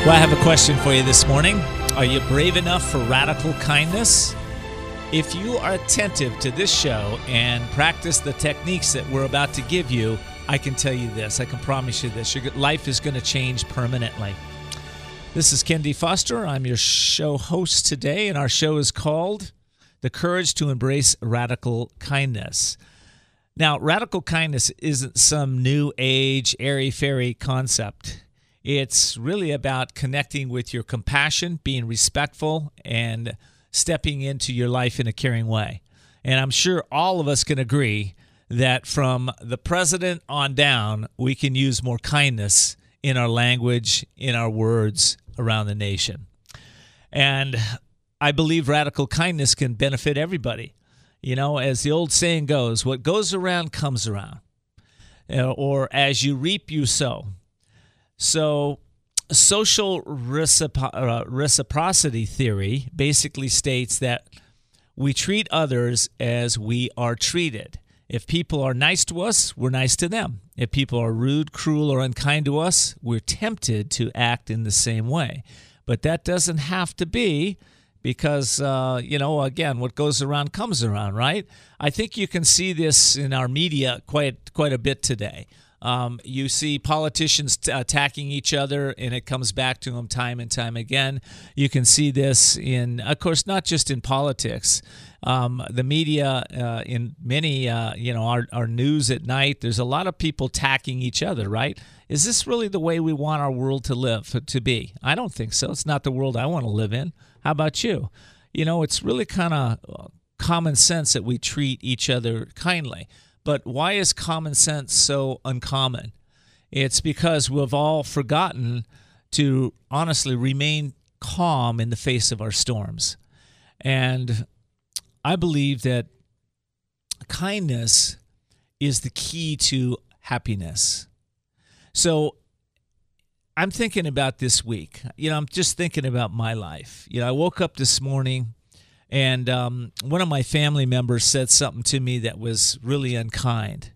Well, I have a question for you this morning. Are you brave enough for radical kindness? If you are attentive to this show and practice the techniques that we're about to give you, I can tell you this. I can promise you this. Your life is going to change permanently. This is Ken D. Foster. I'm your show host today, and our show is called The Courage to Embrace Radical Kindness. Now, radical kindness isn't some new age, airy fairy concept. It's really about connecting with your compassion, being respectful, and stepping into your life in a caring way. And I'm sure all of us can agree that from the president on down, we can use more kindness in our language, in our words around the nation. And I believe radical kindness can benefit everybody. You know, as the old saying goes, what goes around comes around. Uh, or as you reap, you sow. So, social recipro- uh, reciprocity theory basically states that we treat others as we are treated. If people are nice to us, we're nice to them. If people are rude, cruel, or unkind to us, we're tempted to act in the same way. But that doesn't have to be because, uh, you know, again, what goes around comes around, right? I think you can see this in our media quite, quite a bit today. Um, you see politicians t- attacking each other, and it comes back to them time and time again. You can see this in, of course, not just in politics. Um, the media, uh, in many, uh, you know, our, our news at night, there's a lot of people attacking each other, right? Is this really the way we want our world to live, to be? I don't think so. It's not the world I want to live in. How about you? You know, it's really kind of uh, common sense that we treat each other kindly. But why is common sense so uncommon? It's because we've all forgotten to honestly remain calm in the face of our storms. And I believe that kindness is the key to happiness. So I'm thinking about this week. You know, I'm just thinking about my life. You know, I woke up this morning and um, one of my family members said something to me that was really unkind.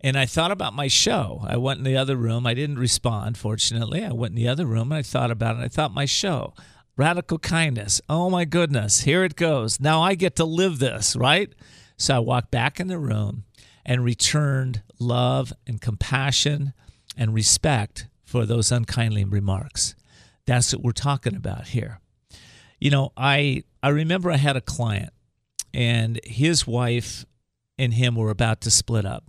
And I thought about my show. I went in the other room. I didn't respond, fortunately. I went in the other room and I thought about it. I thought my show, Radical Kindness. Oh my goodness, here it goes. Now I get to live this, right? So I walked back in the room and returned love and compassion and respect for those unkindly remarks. That's what we're talking about here. You know, I I remember I had a client and his wife and him were about to split up.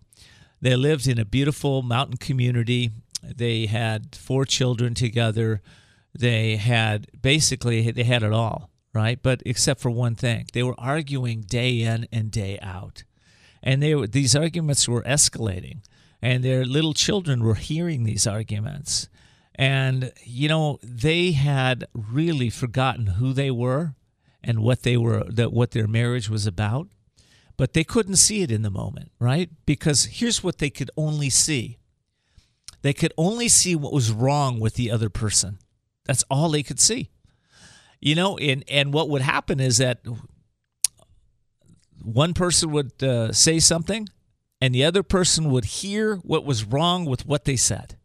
They lived in a beautiful mountain community. They had four children together. They had basically they had it all, right? But except for one thing. They were arguing day in and day out. And they were, these arguments were escalating and their little children were hearing these arguments. And you know, they had really forgotten who they were and what they were that what their marriage was about but they couldn't see it in the moment right? Because here's what they could only see. They could only see what was wrong with the other person. That's all they could see. You know and and what would happen is that one person would uh, say something and the other person would hear what was wrong with what they said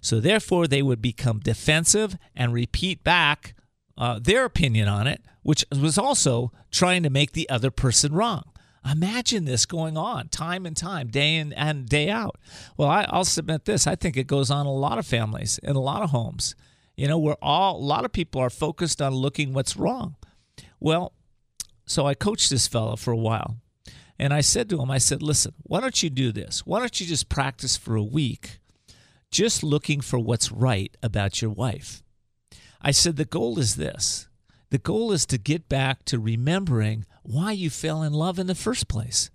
so therefore they would become defensive and repeat back uh, their opinion on it which was also trying to make the other person wrong. Imagine this going on time and time, day in and day out. Well, I, will submit this. I think it goes on a lot of families, in a lot of homes. You know, we're all, a lot of people are focused on looking what's wrong. Well, so I coached this fellow for a while. And I said to him, I said, listen, why don't you do this? Why don't you just practice for a week just looking for what's right about your wife? I said, the goal is this the goal is to get back to remembering why you fell in love in the first place.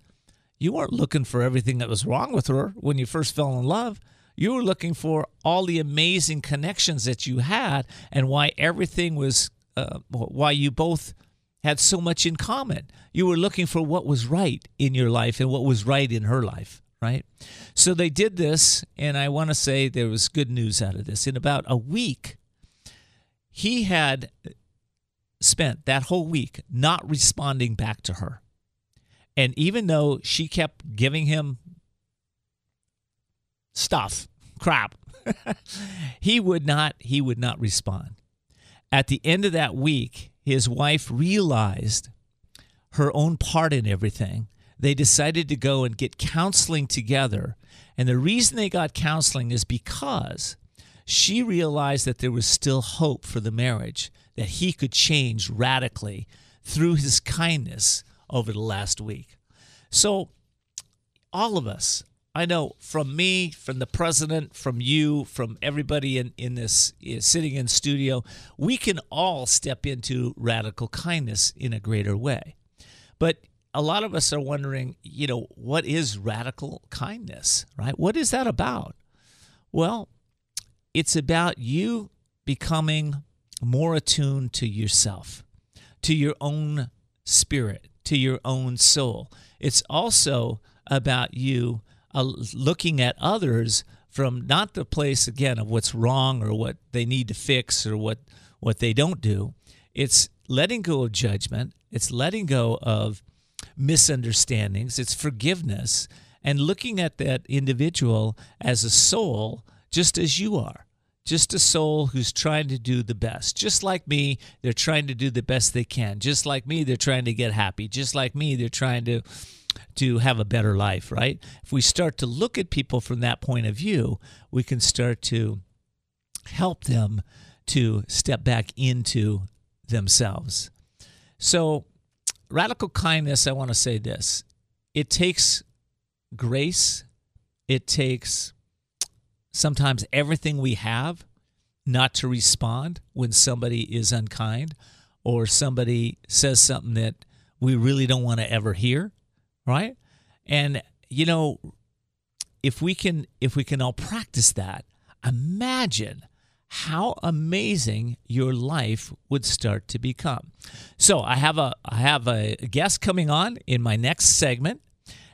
You weren't looking for everything that was wrong with her when you first fell in love. You were looking for all the amazing connections that you had and why everything was, uh, why you both had so much in common. You were looking for what was right in your life and what was right in her life, right? So they did this, and I want to say there was good news out of this. In about a week, he had spent that whole week not responding back to her. And even though she kept giving him stuff, crap, he would not he would not respond. At the end of that week, his wife realized her own part in everything. They decided to go and get counseling together. And the reason they got counseling is because she realized that there was still hope for the marriage, that he could change radically through his kindness over the last week. So, all of us, I know from me, from the president, from you, from everybody in, in this eh, sitting in studio, we can all step into radical kindness in a greater way. But a lot of us are wondering, you know, what is radical kindness, right? What is that about? Well, it's about you becoming more attuned to yourself, to your own spirit, to your own soul. It's also about you uh, looking at others from not the place again of what's wrong or what they need to fix or what what they don't do. It's letting go of judgment. It's letting go of misunderstandings. It's forgiveness and looking at that individual as a soul just as you are. Just a soul who's trying to do the best. Just like me, they're trying to do the best they can. Just like me, they're trying to get happy. Just like me, they're trying to to have a better life, right? If we start to look at people from that point of view, we can start to help them to step back into themselves. So, radical kindness, I want to say this. It takes grace, it takes sometimes everything we have not to respond when somebody is unkind or somebody says something that we really don't want to ever hear right? And you know if we can if we can all practice that imagine how amazing your life would start to become so i have a i have a guest coming on in my next segment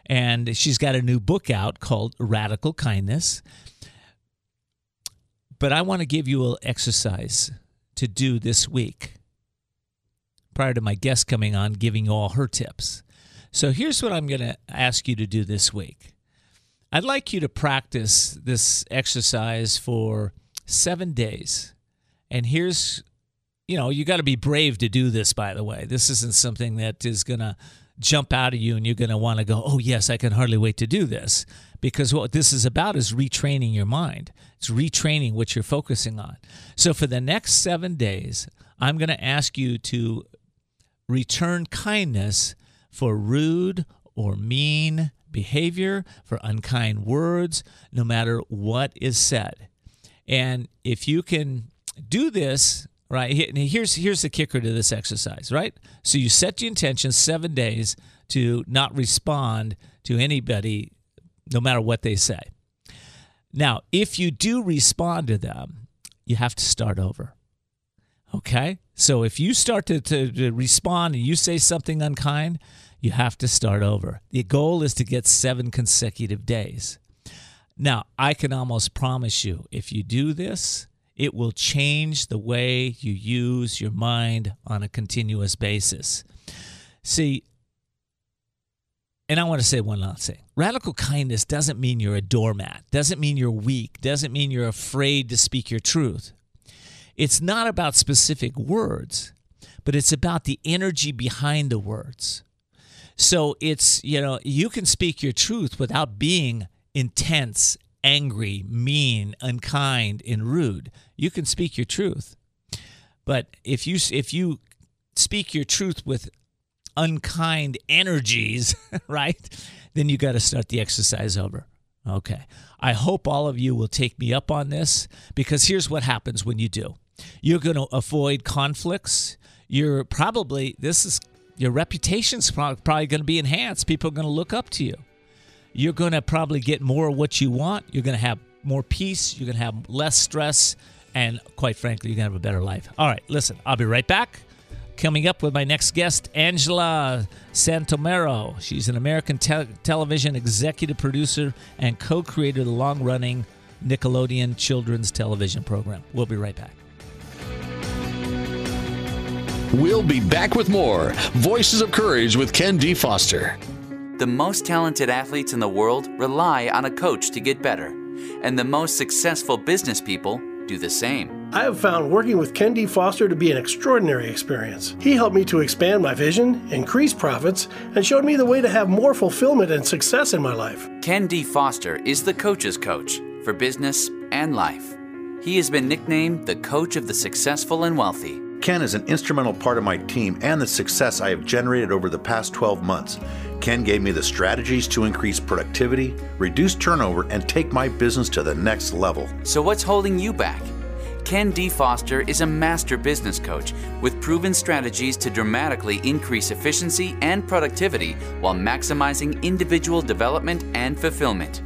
and she's got a new book out called radical kindness but I want to give you an exercise to do this week prior to my guest coming on, giving you all her tips. So here's what I'm going to ask you to do this week. I'd like you to practice this exercise for seven days. And here's, you know, you got to be brave to do this, by the way. This isn't something that is going to jump out of you and you're going to want to go, oh, yes, I can hardly wait to do this. Because what this is about is retraining your mind, it's retraining what you're focusing on. So for the next seven days, I'm going to ask you to return kindness for rude or mean behavior, for unkind words, no matter what is said. And if you can do this right? Here's here's the kicker to this exercise, right? So you set the intention seven days to not respond to anybody, no matter what they say. Now, if you do respond to them, you have to start over. Okay? So if you start to, to, to respond and you say something unkind, you have to start over. The goal is to get seven consecutive days. Now, I can almost promise you, if you do this, it will change the way you use your mind on a continuous basis. See, and I want to say one last thing. Radical kindness doesn't mean you're a doormat, doesn't mean you're weak, doesn't mean you're afraid to speak your truth. It's not about specific words, but it's about the energy behind the words. So it's, you know, you can speak your truth without being intense angry, mean, unkind, and rude. You can speak your truth. But if you if you speak your truth with unkind energies, right? Then you got to start the exercise over. Okay. I hope all of you will take me up on this because here's what happens when you do. You're going to avoid conflicts. You're probably this is your reputation's probably going to be enhanced. People are going to look up to you. You're going to probably get more of what you want. You're going to have more peace, you're going to have less stress, and quite frankly, you're going to have a better life. All right, listen, I'll be right back. Coming up with my next guest, Angela Santomero. She's an American te- television executive producer and co creator of the long running Nickelodeon children's television program. We'll be right back. We'll be back with more Voices of Courage with Ken D. Foster. The most talented athletes in the world rely on a coach to get better, and the most successful business people do the same. I have found working with Ken D. Foster to be an extraordinary experience. He helped me to expand my vision, increase profits, and showed me the way to have more fulfillment and success in my life. Ken D. Foster is the coach's coach for business and life. He has been nicknamed the coach of the successful and wealthy. Ken is an instrumental part of my team and the success I have generated over the past 12 months. Ken gave me the strategies to increase productivity, reduce turnover, and take my business to the next level. So, what's holding you back? Ken D. Foster is a master business coach with proven strategies to dramatically increase efficiency and productivity while maximizing individual development and fulfillment.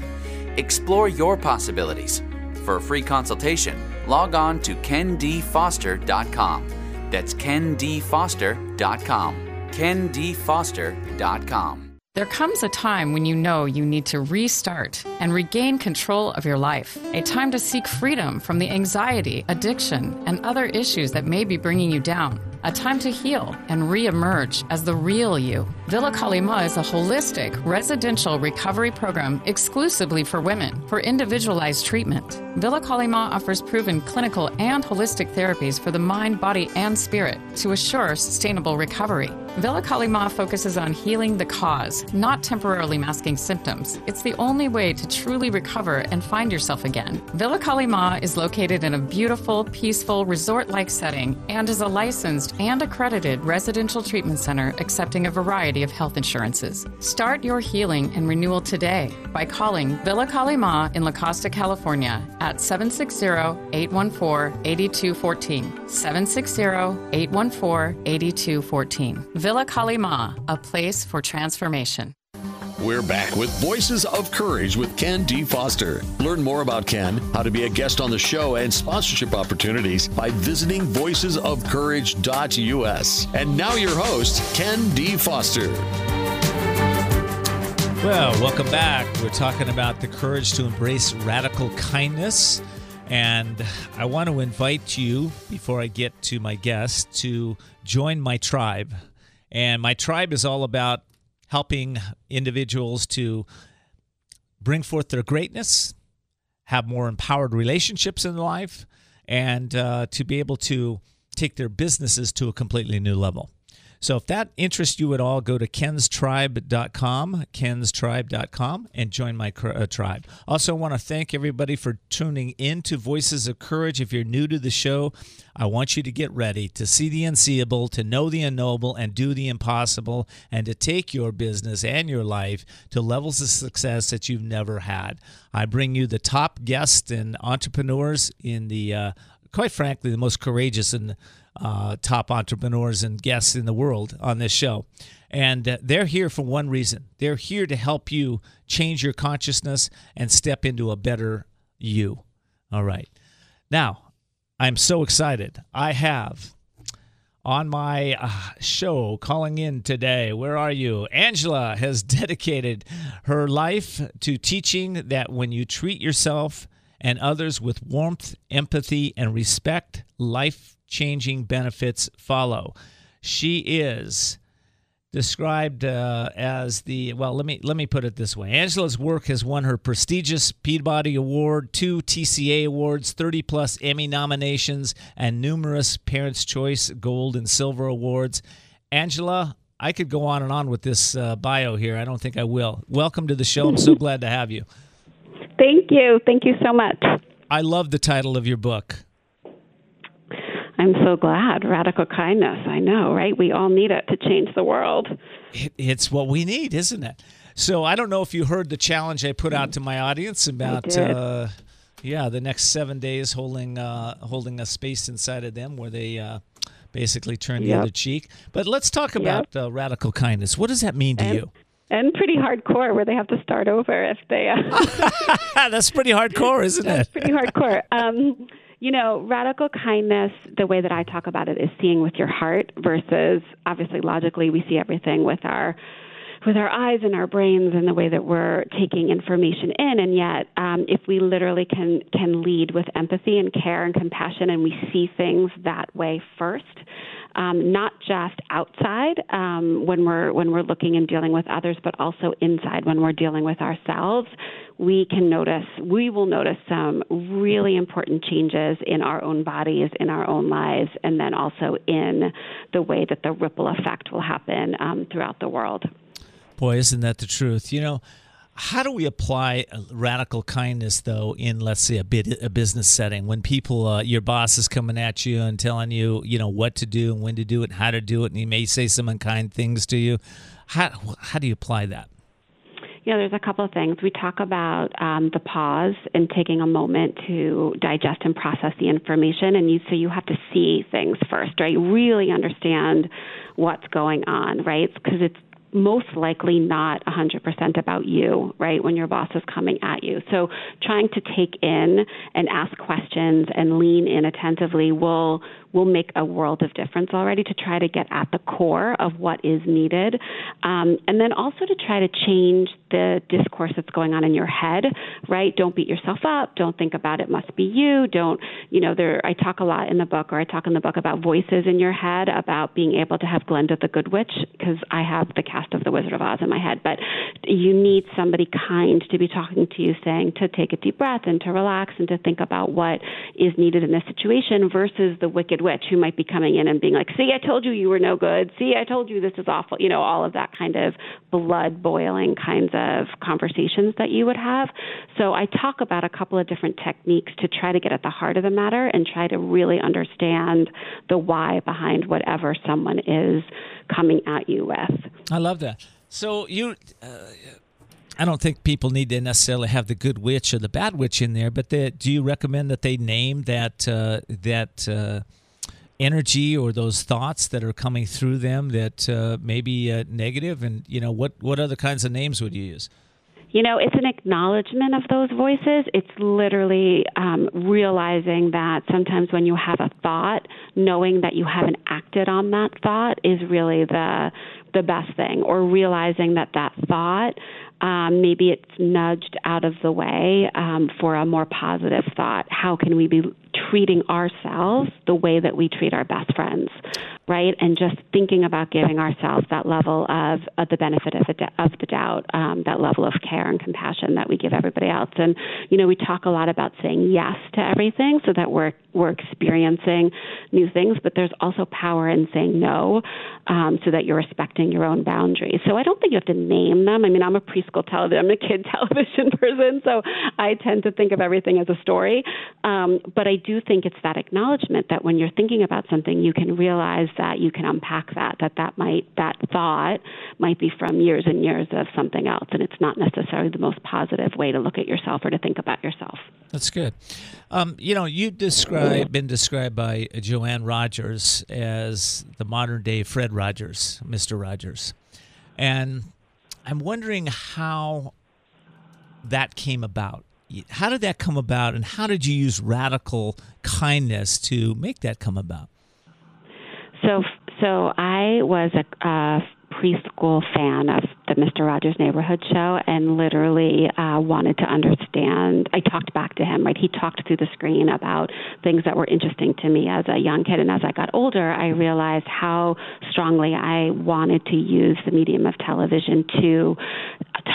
Explore your possibilities. For a free consultation, log on to kendfoster.com. That's kendfoster.com. kendfoster.com. There comes a time when you know you need to restart and regain control of your life. A time to seek freedom from the anxiety, addiction, and other issues that may be bringing you down. A time to heal and re-emerge as the real you. Villa Kalima is a holistic residential recovery program exclusively for women for individualized treatment. Villa Kalima offers proven clinical and holistic therapies for the mind, body, and spirit to assure sustainable recovery. Villa Kalima focuses on healing the cause, not temporarily masking symptoms. It's the only way to truly recover and find yourself again. Villa Kalima is located in a beautiful, peaceful, resort like setting and is a licensed and accredited residential treatment center accepting a variety of health insurances. Start your healing and renewal today by calling Villa Kalima in La Costa, California at 760 814 8214. 760 814 8214. Villa Kalima, a place for transformation. We're back with Voices of Courage with Ken D. Foster. Learn more about Ken, how to be a guest on the show, and sponsorship opportunities by visiting voicesofcourage.us. And now your host, Ken D. Foster. Well, welcome back. We're talking about the courage to embrace radical kindness. And I want to invite you, before I get to my guest, to join my tribe. And my tribe is all about helping individuals to bring forth their greatness, have more empowered relationships in life, and uh, to be able to take their businesses to a completely new level. So if that interests you at all, go to kenstribe.com, kenstribe.com, and join my uh, tribe. Also, I want to thank everybody for tuning in to Voices of Courage. If you're new to the show, I want you to get ready to see the unseeable, to know the unknowable, and do the impossible, and to take your business and your life to levels of success that you've never had. I bring you the top guests and entrepreneurs in the, uh, quite frankly, the most courageous and uh, top entrepreneurs and guests in the world on this show. And uh, they're here for one reason they're here to help you change your consciousness and step into a better you. All right. Now, I'm so excited. I have on my uh, show calling in today. Where are you? Angela has dedicated her life to teaching that when you treat yourself and others with warmth, empathy, and respect, life changing benefits follow. She is described uh, as the well let me let me put it this way. Angela's work has won her prestigious peabody award two tca awards 30 plus emmy nominations and numerous parents choice gold and silver awards. Angela i could go on and on with this uh, bio here. I don't think i will. Welcome to the show. I'm so glad to have you. Thank you. Thank you so much. I love the title of your book I'm so glad. Radical kindness. I know, right? We all need it to change the world. It's what we need, isn't it? So I don't know if you heard the challenge I put out to my audience about, uh, yeah, the next seven days holding uh, holding a space inside of them where they uh, basically turn the yep. other cheek. But let's talk about yep. uh, radical kindness. What does that mean to and, you? and pretty hardcore where they have to start over if they. Uh... That's pretty hardcore, isn't it? That's pretty hardcore. Um, you know, radical kindness, the way that I talk about it is seeing with your heart versus obviously logically we see everything with our with our eyes and our brains and the way that we're taking information in. And yet um, if we literally can can lead with empathy and care and compassion and we see things that way first um, not just outside um, when we're when we're looking and dealing with others, but also inside when we're dealing with ourselves. We can notice, we will notice some really important changes in our own bodies, in our own lives, and then also in the way that the ripple effect will happen um, throughout the world. Boy, isn't that the truth? You know, how do we apply radical kindness though in let's say a, bit, a business setting when people uh, your boss is coming at you and telling you you know what to do and when to do it and how to do it and he may say some unkind things to you how how do you apply that you know, there's a couple of things. We talk about um, the pause and taking a moment to digest and process the information, and you so you have to see things first, right? Really understand what's going on, right? Because it's most likely not 100% about you, right, when your boss is coming at you. So trying to take in and ask questions and lean in attentively will will make a world of difference already to try to get at the core of what is needed. Um, and then also to try to change the discourse that's going on in your head, right? Don't beat yourself up. Don't think about it must be you. Don't, you know, there, I talk a lot in the book, or I talk in the book about voices in your head, about being able to have Glenda the Good Witch, because I have the cast of The Wizard of Oz in my head. But you need somebody kind to be talking to you, saying to take a deep breath and to relax and to think about what is needed in this situation versus the wicked witch who might be coming in and being like, "See, I told you you were no good. See, I told you this is awful." You know, all of that kind of blood boiling kinds of conversations that you would have. So I talk about a couple of different techniques to try to get at the heart of the matter and try to really understand the why behind whatever someone is coming at you with. I love that. So you. Uh, I don't think people need to necessarily have the good witch or the bad witch in there, but they, do you recommend that they name that uh, that uh, energy or those thoughts that are coming through them that uh, may be uh, negative? And you know, what what other kinds of names would you use? You know, it's an acknowledgement of those voices. It's literally um, realizing that sometimes when you have a thought, knowing that you haven't acted on that thought is really the the best thing. Or realizing that that thought um, maybe it's nudged out of the way um, for a more positive thought. How can we be treating ourselves the way that we treat our best friends, right? And just thinking about giving ourselves that level of, of the benefit of the, of the doubt, um, that level of care and compassion that we give everybody else. And you know, we talk a lot about saying yes to everything so that we're we're experiencing new things, but there's also power in saying no, um, so that you're respecting your own boundaries. So I don't think you have to name them. I mean, I'm a preschool television, I'm a kid television person, so I tend to think of everything as a story. Um, but I do think it's that acknowledgement that when you're thinking about something, you can realize that you can unpack that, that that might, that thought might be from years and years of something else, and it's not necessarily the most positive way to look at yourself or to think about yourself. That's good. Um, you know, you've been described by Joanne Rogers as the modern day Fred Rogers, Mr. Rogers. And I'm wondering how that came about how did that come about, and how did you use radical kindness to make that come about? So, so I was a, a preschool fan of the Mr. Rogers Neighborhood Show and literally uh, wanted to understand. I talked back to him, right? He talked through the screen about things that were interesting to me as a young kid. And as I got older, I realized how strongly I wanted to use the medium of television to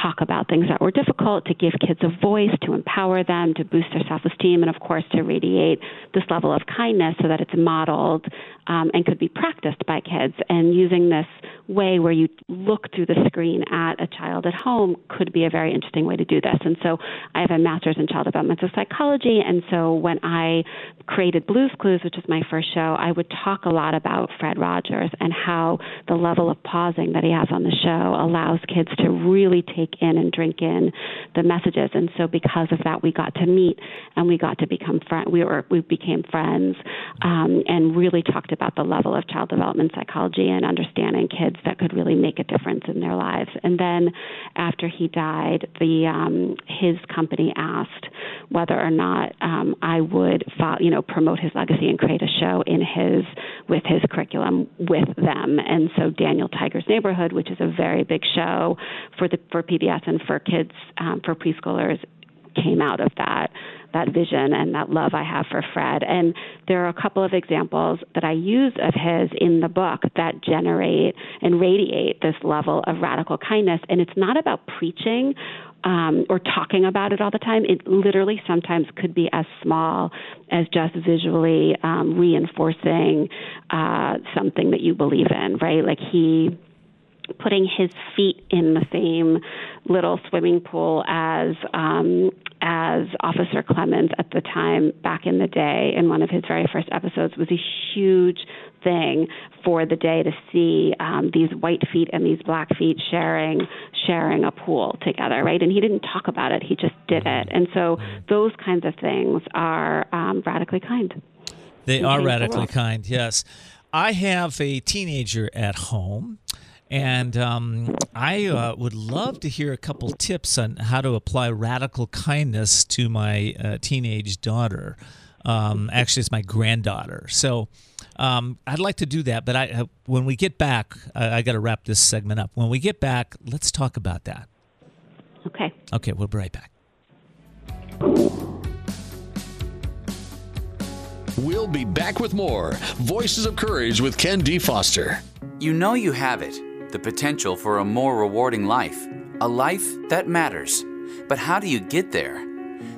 talk about things that were difficult, to give kids a voice, to empower them, to boost their self esteem, and of course, to radiate this level of kindness so that it's modeled um, and could be practiced by kids. And using this way where you look through the screen at a child at home could be a very interesting way to do this. And so I have a master's in child developmental psychology, and so when I created Blue's Clues, which is my first show, I would talk a lot about Fred Rogers and how the level of pausing that he has on the show allows kids to really take in and drink in the messages. And so because of that, we got to meet and we got to become friends. We were we became friends um, and really talked about the level of child development psychology and understanding kids that could really make a difference in their lives. And then after he died, the um, his company asked whether or not um, I would, follow, you know, promote his legacy and create a show in his with his curriculum with them. And so Daniel Tiger's Neighborhood, which is a very big show for the for PBS and for kids um, for preschoolers, came out of that that vision and that love I have for Fred. And there are a couple of examples that I use of his in the book that generate and radiate this level of radical kindness. And it's not about preaching um, or talking about it all the time. It literally sometimes could be as small as just visually um, reinforcing uh, something that you believe in, right? Like he putting his feet in the same little swimming pool as um, as Officer Clemmons at the time back in the day in one of his very first episodes was a huge thing for the day to see um, these white feet and these black feet sharing sharing a pool together, right? And he didn't talk about it; he just did it. And so those kinds of things are um, radically kind. They are radically kind. Yes, I have a teenager at home and um, I uh, would love to hear a couple tips on how to apply radical kindness to my uh, teenage daughter. Um, actually, it's my granddaughter. So um, I'd like to do that. But I, uh, when we get back, I, I got to wrap this segment up. When we get back, let's talk about that. Okay. Okay, we'll be right back. We'll be back with more Voices of Courage with Ken D. Foster. You know you have it the potential for a more rewarding life, a life that matters. But how do you get there?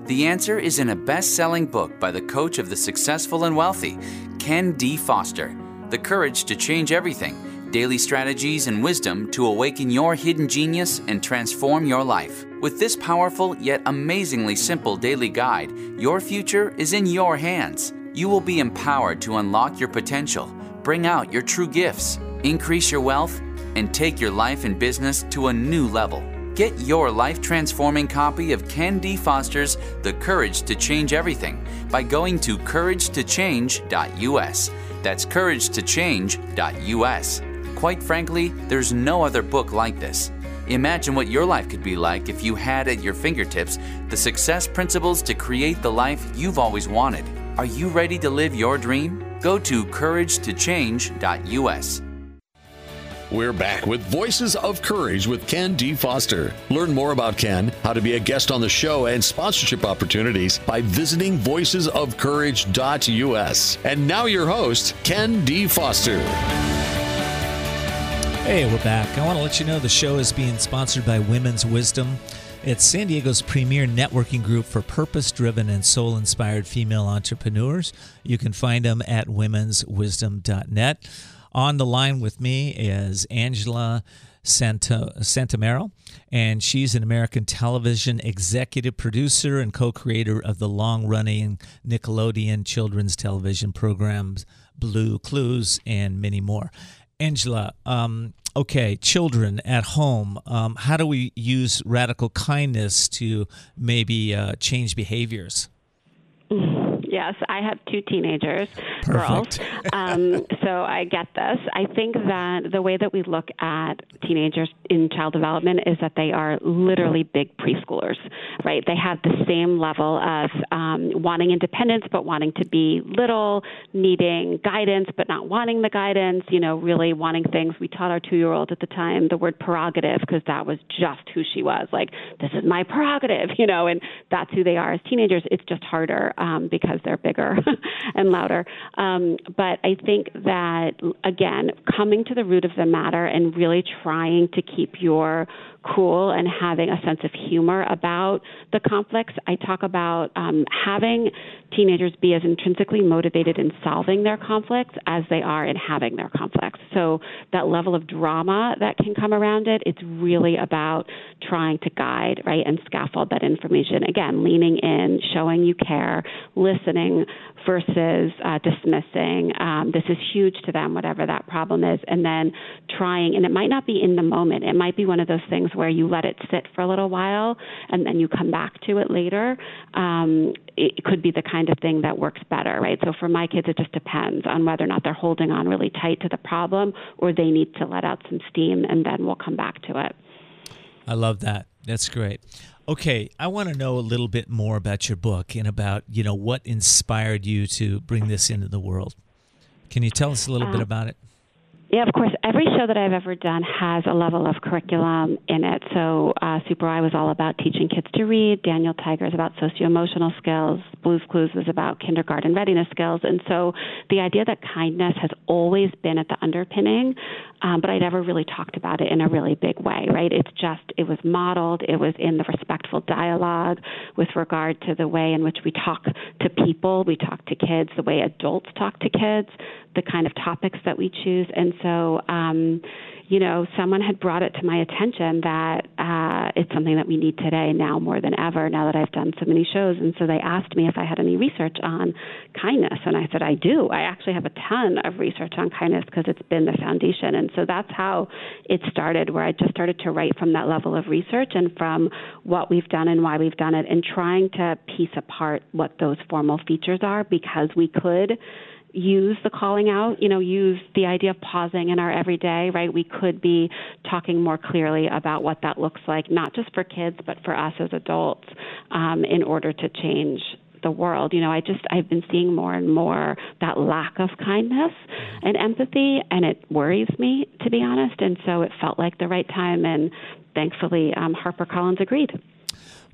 The answer is in a best selling book by the coach of the successful and wealthy, Ken D. Foster The Courage to Change Everything Daily Strategies and Wisdom to Awaken Your Hidden Genius and Transform Your Life. With this powerful yet amazingly simple daily guide, your future is in your hands. You will be empowered to unlock your potential, bring out your true gifts, increase your wealth, and take your life and business to a new level. Get your life transforming copy of Ken D. Foster's The Courage to Change Everything by going to couragetochange.us. That's couragetochange.us. Quite frankly, there's no other book like this. Imagine what your life could be like if you had at your fingertips the success principles to create the life you've always wanted. Are you ready to live your dream? Go to couragetochange.us. We're back with Voices of Courage with Ken D. Foster. Learn more about Ken, how to be a guest on the show, and sponsorship opportunities by visiting voicesofcourage.us. And now your host, Ken D. Foster. Hey, we're back. I want to let you know the show is being sponsored by Women's Wisdom. It's San Diego's premier networking group for purpose driven and soul inspired female entrepreneurs. You can find them at womenswisdom.net. On the line with me is Angela Santa, Santomero, and she's an American television executive producer and co creator of the long running Nickelodeon children's television programs Blue Clues and many more. Angela, um, okay, children at home, um, how do we use radical kindness to maybe uh, change behaviors? Yes, I have two teenagers, Perfect. girls. Um, so I get this. I think that the way that we look at teenagers in child development is that they are literally big preschoolers, right? They have the same level of um, wanting independence, but wanting to be little, needing guidance, but not wanting the guidance, you know, really wanting things. We taught our two year old at the time the word prerogative because that was just who she was. Like, this is my prerogative, you know, and that's who they are as teenagers. It's just harder um, because they're bigger and louder. Um, but I think that, again, coming to the root of the matter and really trying to keep your cool and having a sense of humor about the conflicts. I talk about um, having teenagers be as intrinsically motivated in solving their conflicts as they are in having their conflicts. So that level of drama that can come around it, it's really about trying to guide, right, and scaffold that information. Again, leaning in, showing you care, listening versus uh, dismissing. Um, this is huge to them, whatever that problem is, and then trying. And it might not be in the moment. It might be one of those things where you let it sit for a little while and then you come back to it later, um, it could be the kind of thing that works better, right? So for my kids, it just depends on whether or not they're holding on really tight to the problem or they need to let out some steam and then we'll come back to it. I love that. That's great. Okay, I want to know a little bit more about your book and about you know what inspired you to bring this into the world. Can you tell us a little uh, bit about it? Yeah, of course. Every show that I've ever done has a level of curriculum in it. So, uh, Super Why was all about teaching kids to read. Daniel Tiger is about socio emotional skills. Blue's Clues was about kindergarten readiness skills. And so, the idea that kindness has always been at the underpinning, um, but I never really talked about it in a really big way, right? It's just, it was modeled, it was in the respectful dialogue with regard to the way in which we talk to people, we talk to kids, the way adults talk to kids, the kind of topics that we choose. And so, um, you know, someone had brought it to my attention that uh, it's something that we need today now more than ever, now that I've done so many shows. And so they asked me if I had any research on kindness. And I said, I do. I actually have a ton of research on kindness because it's been the foundation. And so that's how it started, where I just started to write from that level of research and from what we've done and why we've done it and trying to piece apart what those formal features are because we could use the calling out, you know, use the idea of pausing in our everyday, right? We could be talking more clearly about what that looks like, not just for kids, but for us as adults, um, in order to change the world. You know, I just I've been seeing more and more that lack of kindness and empathy, and it worries me to be honest. And so it felt like the right time, and thankfully, um, HarperCollins agreed.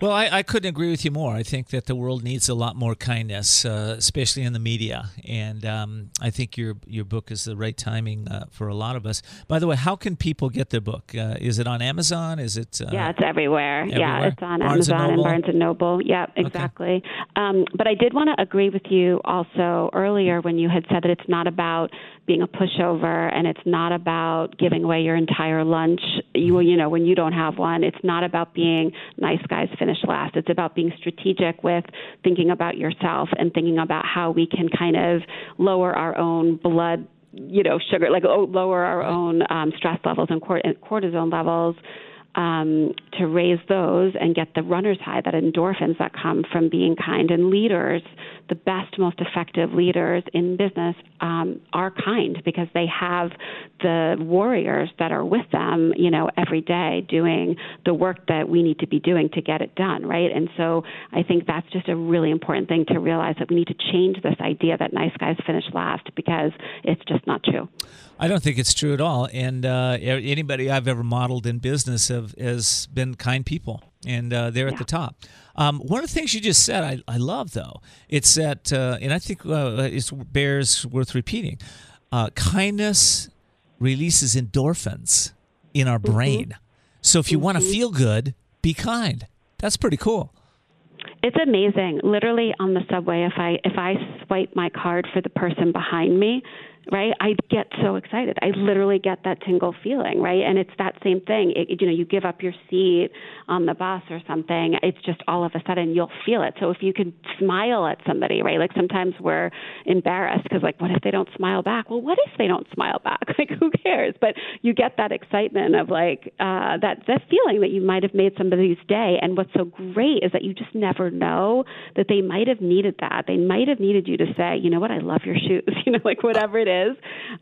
Well, I, I, couldn't agree with you more. I think that the world needs a lot more kindness, uh, especially in the media, and um, I think your your book is the right timing uh, for a lot of us. By the way, how can people get their book? Uh, is it on Amazon? Is it? Uh, yeah, it's everywhere. everywhere. Yeah, it's on Barnes Amazon and, and, Barnes and Noble. Yep, exactly. Okay. Um, but I did want to agree with you also earlier when you had said that it's not about being a pushover and it's not about giving away your entire lunch you you know when you don't have one it's not about being nice guys finish last it's about being strategic with thinking about yourself and thinking about how we can kind of lower our own blood you know sugar like oh, lower our own um, stress levels and cortisone levels um, to raise those and get the runner's high, that endorphins that come from being kind. And leaders, the best, most effective leaders in business um, are kind because they have the warriors that are with them, you know, every day doing the work that we need to be doing to get it done, right? And so I think that's just a really important thing to realize that we need to change this idea that nice guys finish last because it's just not true. I don't think it's true at all. And uh, anybody I've ever modeled in business have has been kind people, and uh, they're yeah. at the top. Um, one of the things you just said, I, I love though. It's that, uh, and I think uh, it bears worth repeating. Uh, kindness releases endorphins in our mm-hmm. brain. So if you mm-hmm. want to feel good, be kind. That's pretty cool. It's amazing. Literally on the subway, if I if I swipe my card for the person behind me, right? I get so excited. I literally get that tingle feeling, right? And it's that same thing. It, you know, you give up your seat on the bus or something, it's just all of a sudden you'll feel it. So if you can smile at somebody, right? Like sometimes we're embarrassed because, like, what if they don't smile back? Well, what if they don't smile back? Like, who cares? But you get that excitement of like uh, that that feeling that you might have made somebody's day. And what's so great is that you just never know that they might have needed that. They might have needed you to say, you know what, I love your shoes. You know, like whatever it is,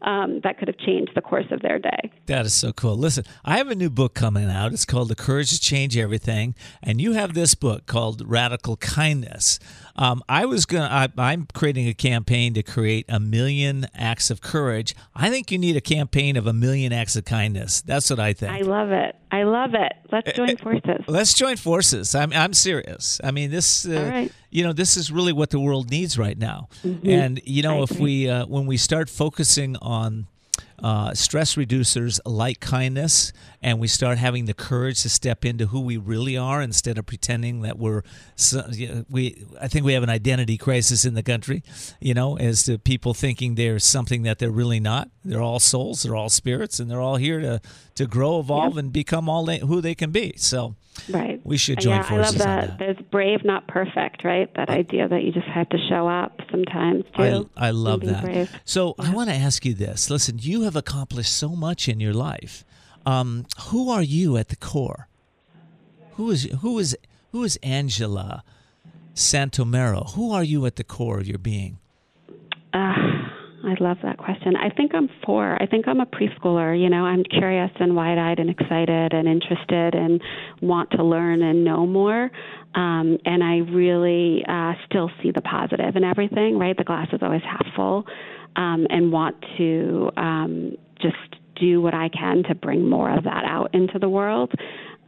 um, that could have changed the course of their day. That is so cool. Listen, I have a new book coming out. It's called The Courage to Change Everything, and you have this book called Radical Kindness. Um, I was gonna. I, am creating a campaign to create a million acts of courage. I think you need a campaign of a million acts of kindness. That's what I think. I love it. I love it. Let's eh, join eh, forces. Let's join forces. I'm I'm serious. I mean this. Uh, You know this is really what the world needs right now. Mm-hmm. And you know if we uh, when we start focusing on uh, stress reducers like kindness, and we start having the courage to step into who we really are instead of pretending that we're we. I think we have an identity crisis in the country, you know, as to people thinking they're something that they're really not. They're all souls, they're all spirits, and they're all here to to grow, evolve, and become all they, who they can be. So. Right. We should join yeah, forces. I love that. that. There's brave, not perfect, right? That idea that you just have to show up sometimes too. I, I love that. Brave. So yeah. I want to ask you this. Listen, you have accomplished so much in your life. Um, who are you at the core? Who is who is who is Angela Santomero? Who are you at the core of your being? Uh, I love that question. I think I'm four. I think I'm a preschooler. You know, I'm curious and wide eyed and excited and interested and want to learn and know more. Um, and I really uh, still see the positive in everything, right? The glass is always half full um, and want to um, just do what I can to bring more of that out into the world.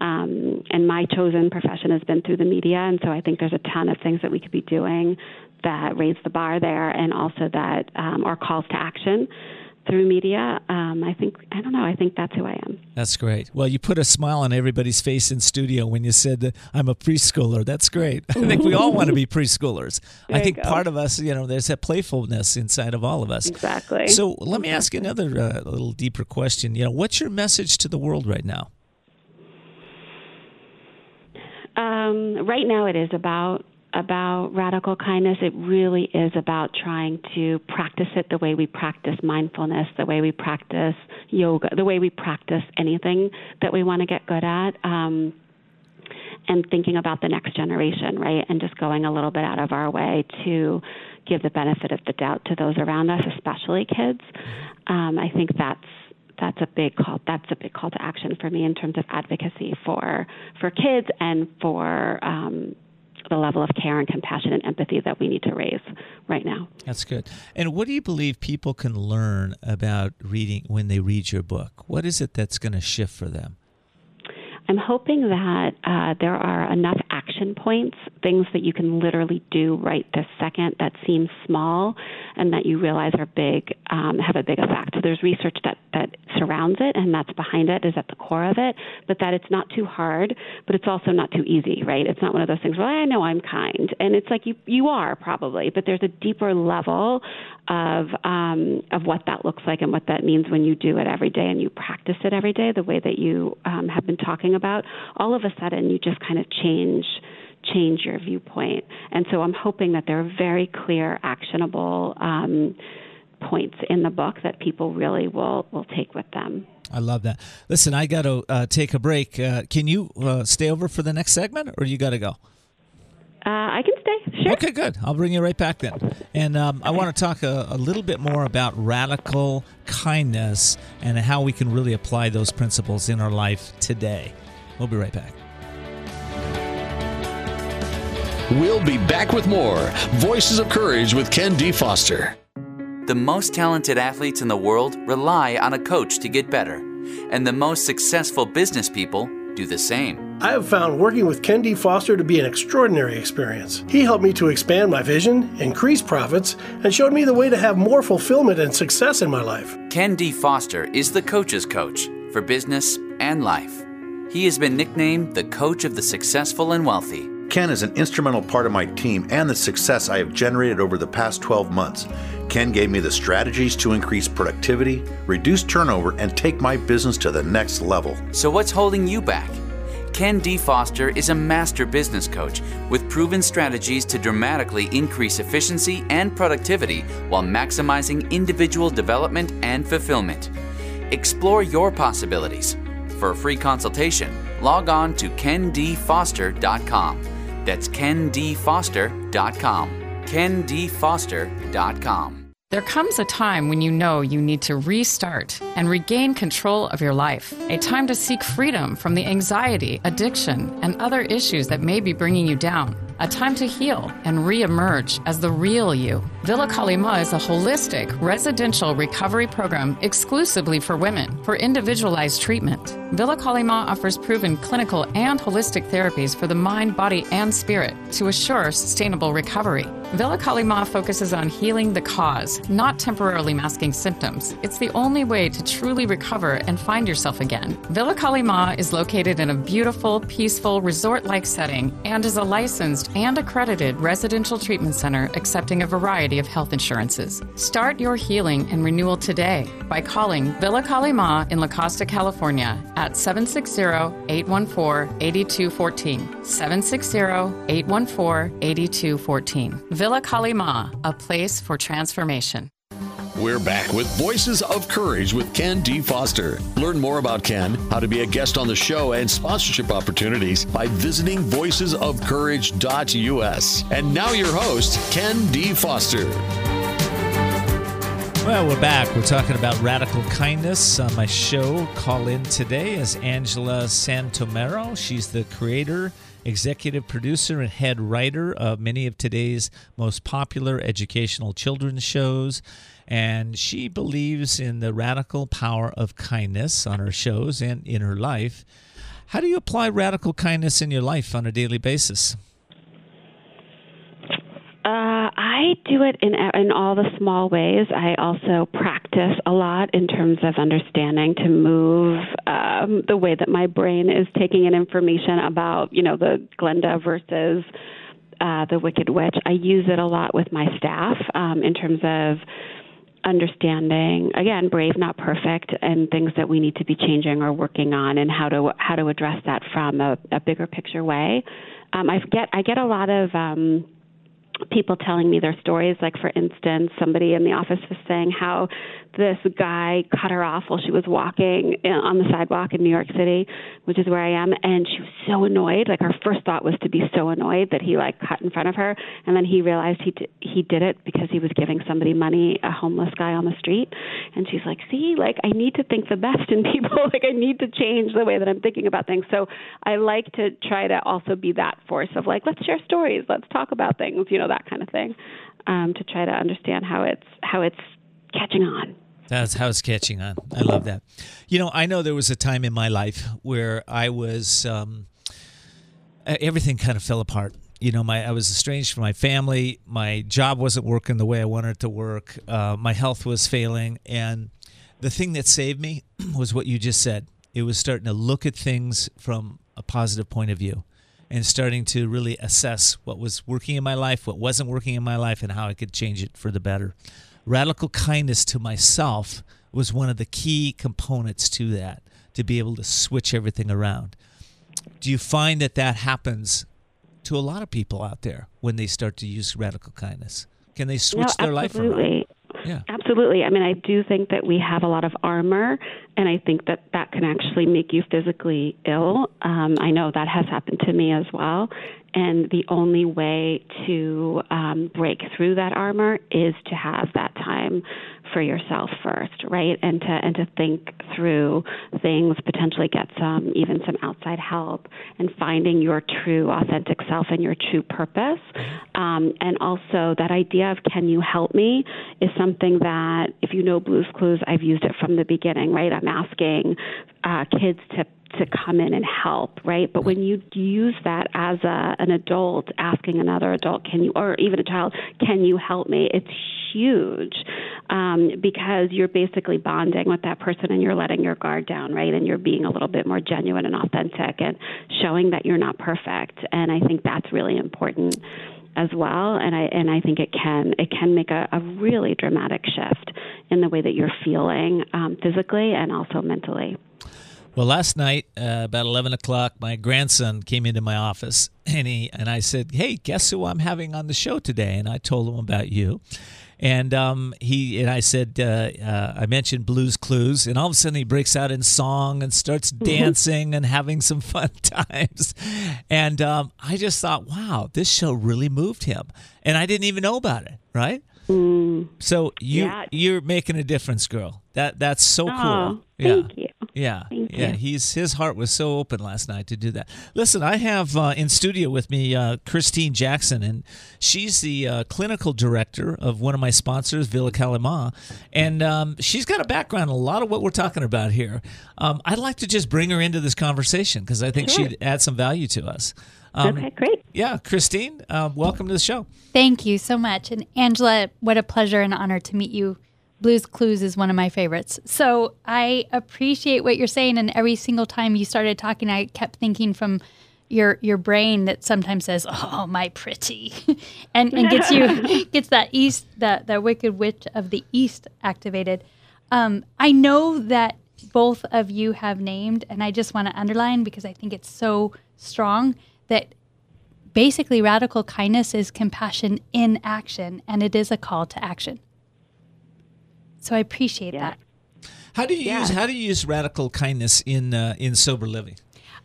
Um, and my chosen profession has been through the media, and so I think there's a ton of things that we could be doing that raise the bar there, and also that um, are calls to action through media. Um, I think I don't know. I think that's who I am. That's great. Well, you put a smile on everybody's face in studio when you said that I'm a preschooler. That's great. I think we all want to be preschoolers. I think part of us, you know, there's that playfulness inside of all of us. Exactly. So let me ask you another uh, little deeper question. You know, what's your message to the world right now? Um, right now, it is about about radical kindness, it really is about trying to practice it the way we practice mindfulness, the way we practice yoga, the way we practice anything that we want to get good at. Um, and thinking about the next generation, right? And just going a little bit out of our way to give the benefit of the doubt to those around us, especially kids. Um, I think that's that's a big call. That's a big call to action for me in terms of advocacy for for kids and for um, the level of care and compassion and empathy that we need to raise right now. That's good. And what do you believe people can learn about reading when they read your book? What is it that's going to shift for them? I'm hoping that uh, there are enough action points, things that you can literally do right this second that seem small and that you realize are big, um, have a big effect. There's research that, that surrounds it and that's behind it, is at the core of it, but that it's not too hard, but it's also not too easy, right? It's not one of those things, well, I know I'm kind. And it's like you, you are probably, but there's a deeper level of, um, of what that looks like and what that means when you do it every day and you practice it every day the way that you um, have been talking about. All of a sudden, you just kind of change change your viewpoint. And so I'm hoping that there are very clear, actionable um, points in the book that people really will will take with them. I love that. Listen, I got to uh, take a break. Uh, can you uh, stay over for the next segment, or you got to go? Uh, I can stay. Sure. Okay, good. I'll bring you right back then. And um, I want to talk a, a, little bit more about radical kindness and how we can really apply those principles in our life today. We'll be right back. We'll be back with more Voices of Courage with Ken D. Foster. The most talented athletes in the world rely on a coach to get better, and the most successful business people do the same. I have found working with Ken D. Foster to be an extraordinary experience. He helped me to expand my vision, increase profits, and showed me the way to have more fulfillment and success in my life. Ken D. Foster is the coach's coach for business and life. He has been nicknamed the coach of the successful and wealthy. Ken is an instrumental part of my team and the success I have generated over the past 12 months. Ken gave me the strategies to increase productivity, reduce turnover, and take my business to the next level. So, what's holding you back? Ken D. Foster is a master business coach with proven strategies to dramatically increase efficiency and productivity while maximizing individual development and fulfillment. Explore your possibilities. For a free consultation, log on to kendfoster.com. That's kendfoster.com. kendfoster.com. There comes a time when you know you need to restart and regain control of your life. A time to seek freedom from the anxiety, addiction, and other issues that may be bringing you down a time to heal and re-emerge as the real you. Villa Kalima is a holistic residential recovery program exclusively for women for individualized treatment. Villa Kalima offers proven clinical and holistic therapies for the mind, body, and spirit to assure sustainable recovery. Villa Kalima focuses on healing the cause, not temporarily masking symptoms. It's the only way to truly recover and find yourself again. Villa Kalima is located in a beautiful, peaceful, resort like setting and is a licensed and accredited residential treatment center accepting a variety of health insurances. Start your healing and renewal today by calling Villa Kalima in La Costa, California at 760-814-8214. 760-814-8214. Villa Kalima, a place for transformation. We're back with Voices of Courage with Ken D. Foster. Learn more about Ken, how to be a guest on the show, and sponsorship opportunities by visiting voicesofcourage.us. And now your host, Ken D. Foster. Well, we're back. We're talking about radical kindness on my show. Call in today as Angela Santomero. She's the creator, executive producer, and head writer of many of today's most popular educational children's shows. And she believes in the radical power of kindness on her shows and in her life. How do you apply radical kindness in your life on a daily basis? Uh, I do it in in all the small ways. I also practice a lot in terms of understanding to move um, the way that my brain is taking in information about you know the Glinda versus uh, the Wicked Witch. I use it a lot with my staff um, in terms of understanding again brave not perfect and things that we need to be changing or working on and how to how to address that from a, a bigger picture way um, i get i get a lot of um, people telling me their stories. Like, for instance, somebody in the office was saying how this guy cut her off while she was walking uh, on the sidewalk in New York City, which is where I am, and she was so annoyed. Like, her first thought was to be so annoyed that he like cut in front of her, and then he realized he d- he did it because he was giving somebody money, a homeless guy on the street, and she's like, "See, like I need to think the best in people. like I need to change the way that I'm thinking about things." So I like to try to also be that force of like, let's share stories, let's talk about things, you know, that kind of thing, um, to try to understand how it's how it's catching on. That's how it's catching on. I love that. You know, I know there was a time in my life where I was, um, everything kind of fell apart. You know, my I was estranged from my family. My job wasn't working the way I wanted it to work. Uh, my health was failing, and the thing that saved me was what you just said. It was starting to look at things from a positive point of view and starting to really assess what was working in my life, what wasn't working in my life, and how I could change it for the better radical kindness to myself was one of the key components to that to be able to switch everything around do you find that that happens to a lot of people out there when they start to use radical kindness can they switch no, their life around yeah. Absolutely. I mean, I do think that we have a lot of armor, and I think that that can actually make you physically ill. Um, I know that has happened to me as well. And the only way to um, break through that armor is to have that time for yourself first, right? And to and to think through things, potentially get some even some outside help, and finding your true authentic self and your true purpose. Um, and also that idea of can you help me is something that if you know Blue's Clues, I've used it from the beginning, right? I'm asking uh, kids to to come in and help, right? But when you use that as a, an adult asking another adult, can you, or even a child, can you help me? It's huge um, because you're basically bonding with that person and you're letting your guard down, right? And you're being a little bit more genuine and authentic and showing that you're not perfect. And I think that's really important as well and I and I think it can it can make a, a really dramatic shift in the way that you're feeling um, physically and also mentally. Well, last night, uh, about 11 o'clock, my grandson came into my office and, he, and I said, Hey, guess who I'm having on the show today? And I told him about you. And um, he and I said, uh, uh, I mentioned Blue's Clues, and all of a sudden he breaks out in song and starts dancing and having some fun times. And um, I just thought, wow, this show really moved him, and I didn't even know about it. Right? Mm. So you yeah. you're making a difference, girl. That that's so cool. Yeah. Thank you. Yeah, Thank yeah. You. He's his heart was so open last night to do that. Listen, I have uh, in studio with me uh, Christine Jackson, and she's the uh, clinical director of one of my sponsors, Villa Kalima, and um, she's got a background in a lot of what we're talking about here. Um, I'd like to just bring her into this conversation because I think sure. she'd add some value to us. Um, okay, great. Yeah, Christine, uh, welcome to the show. Thank you so much. And Angela, what a pleasure and honor to meet you. Blue's Clues is one of my favorites. So I appreciate what you're saying. And every single time you started talking, I kept thinking from your your brain that sometimes says, "Oh, my pretty," and, and gets you gets that east that that wicked witch of the east activated. Um, I know that both of you have named, and I just want to underline because I think it's so strong that basically radical kindness is compassion in action and it is a call to action. So I appreciate yeah. that. How do you yeah. use how do you use radical kindness in uh, in sober living?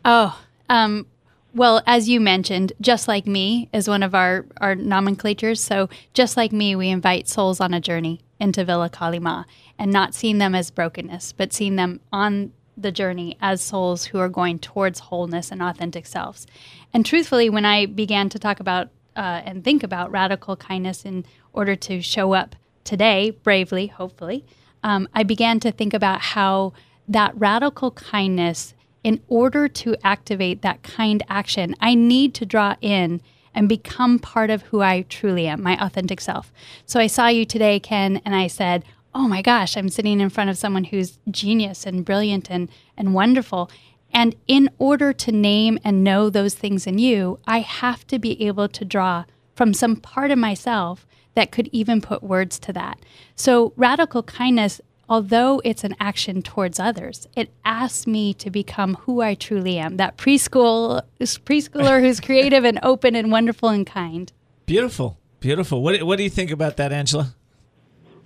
Oh, um, well, as you mentioned, just like me is one of our our nomenclatures. So just like me, we invite souls on a journey. into Villa Kalima and not seeing them as brokenness, but seeing them on the journey as souls who are going towards wholeness and authentic selves. And truthfully, when I began to talk about uh, and think about radical kindness in order to show up today bravely, hopefully, um, I began to think about how that radical kindness, in order to activate that kind action, I need to draw in and become part of who I truly am, my authentic self. So I saw you today, Ken, and I said, oh my gosh, I'm sitting in front of someone who's genius and brilliant and, and wonderful. And in order to name and know those things in you, I have to be able to draw from some part of myself that could even put words to that. So, radical kindness, although it's an action towards others, it asks me to become who I truly am that preschool, preschooler who's creative and open and wonderful and kind. Beautiful. Beautiful. What, what do you think about that, Angela?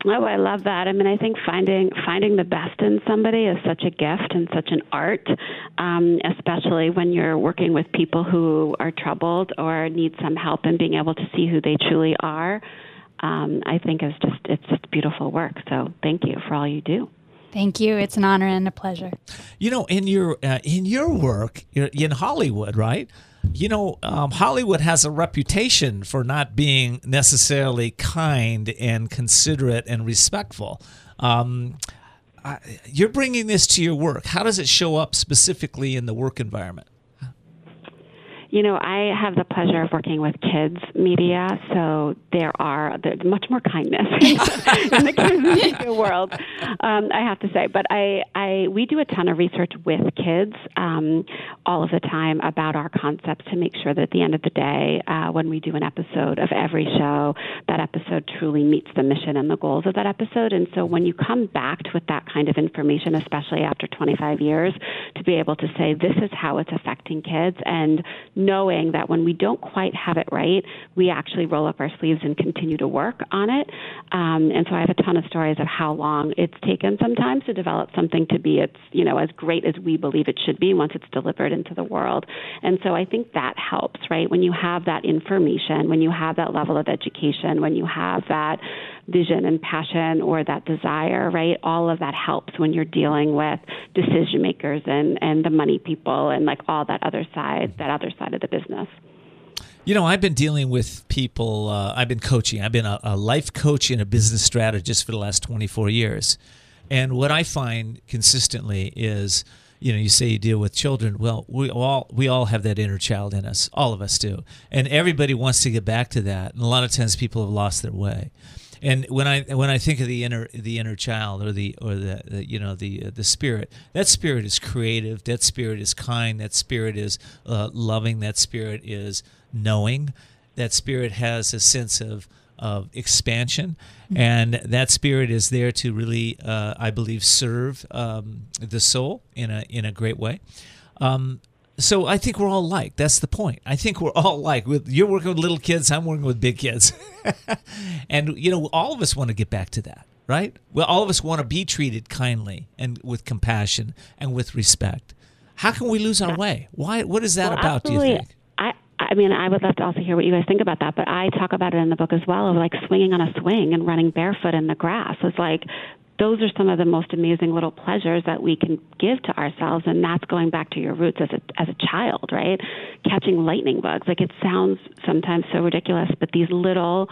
Oh, I love that. I mean, I think finding finding the best in somebody is such a gift and such an art, um, especially when you're working with people who are troubled or need some help and being able to see who they truly are. Um, I think is just it's just beautiful work. So thank you for all you do. Thank you. It's an honor and a pleasure. You know, in your uh, in your work in Hollywood, right? You know, um, Hollywood has a reputation for not being necessarily kind and considerate and respectful. Um, I, you're bringing this to your work. How does it show up specifically in the work environment? You know, I have the pleasure of working with kids media, so there are there's much more kindness in the kids media world. Um, I have to say, but I, I we do a ton of research with kids um, all of the time about our concepts to make sure that at the end of the day, uh, when we do an episode of every show, that episode truly meets the mission and the goals of that episode. And so when you come back with that kind of information, especially after 25 years, to be able to say this is how it's affecting kids and knowing that when we don't quite have it right, we actually roll up our sleeves and continue to work on it. Um, and so I have a ton of stories of how long it's taken sometimes to develop something to be its, you know, as great as we believe it should be once it's delivered into the world. And so I think that helps, right? When you have that information, when you have that level of education, when you have that vision and passion or that desire, right? All of that helps when you're dealing with decision makers and, and the money people and like all that other side, that other side of the business. You know, I've been dealing with people, uh, I've been coaching. I've been a, a life coach and a business strategist for the last 24 years. And what I find consistently is, you know, you say you deal with children. Well, we all we all have that inner child in us. All of us do, and everybody wants to get back to that. And a lot of times, people have lost their way. And when I when I think of the inner the inner child or the or the, the you know the uh, the spirit, that spirit is creative. That spirit is kind. That spirit is uh, loving. That spirit is knowing. That spirit has a sense of of expansion, and that spirit is there to really, uh, I believe, serve um, the soul in a in a great way. Um, so I think we're all like. That's the point. I think we're all like. With you're working with little kids, I'm working with big kids, and you know, all of us want to get back to that, right? Well, all of us want to be treated kindly and with compassion and with respect. How can we lose our way? Why? What is that well, about? Absolutely. Do you think? I, I mean, I would love to also hear what you guys think about that, but I talk about it in the book as well of like swinging on a swing and running barefoot in the grass. It's like those are some of the most amazing little pleasures that we can give to ourselves and that's going back to your roots as a as a child right? Catching lightning bugs. Like it sounds sometimes so ridiculous but these little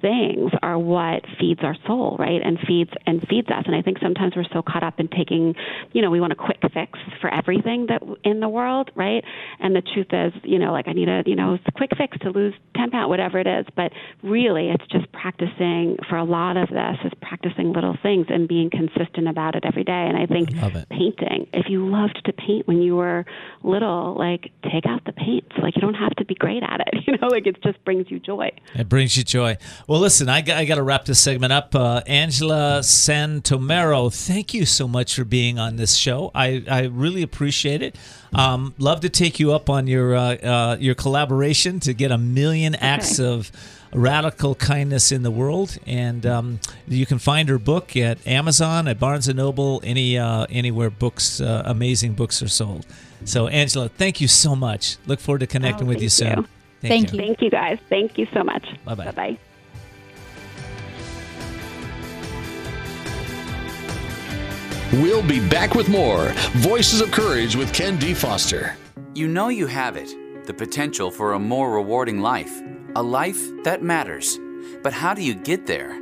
things are what feeds our soul, right? And feeds and feeds us. And I think sometimes we're so caught up in taking, you know, we want a quick fix for everything that in the world, right? And the truth is, you know, like I need a, you know, quick fix to lose 10 pounds, whatever it is. But really, it's just practicing for a lot of this is practicing little things and being consistent about it every day. And I think painting, if you loved to paint when you were little, like take out the paints. Like you don't have to be great at it, you know, like it just brings you joy. It brings you joy. Well, listen, I got, I got to wrap this segment up. Uh, Angela Santomero, thank you so much for being on this show. I, I really appreciate it. Um, love to take you up on your uh, uh, your collaboration to get a million acts of radical kindness in the world. And um, you can find her book at Amazon, at Barnes and Noble, any uh, anywhere books, uh, amazing books are sold. So, Angela, thank you so much. Look forward to connecting Oh, with you soon. you. Thank, care. you. Thank you guys. Thank you so much. Bye-bye. Bye bye. We'll be back with more Voices of Courage with Ken D. Foster. You know you have it the potential for a more rewarding life, a life that matters. But how do you get there?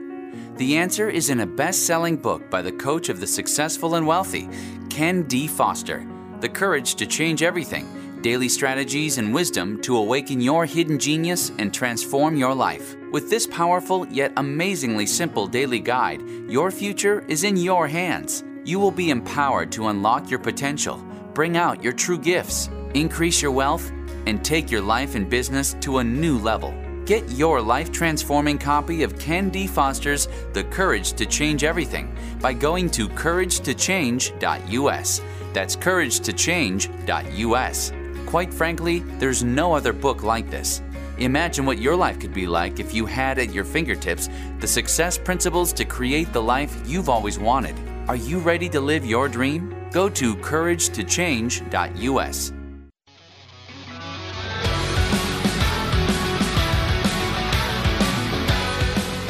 The answer is in a best selling book by the coach of the successful and wealthy, Ken D. Foster The Courage to Change Everything Daily Strategies and Wisdom to Awaken Your Hidden Genius and Transform Your Life. With this powerful yet amazingly simple daily guide, your future is in your hands. You will be empowered to unlock your potential, bring out your true gifts, increase your wealth, and take your life and business to a new level. Get your life transforming copy of Ken D. Foster's The Courage to Change Everything by going to couragetochange.us. That's couragetochange.us. Quite frankly, there's no other book like this. Imagine what your life could be like if you had at your fingertips the success principles to create the life you've always wanted. Are you ready to live your dream? Go to couragetochange.us.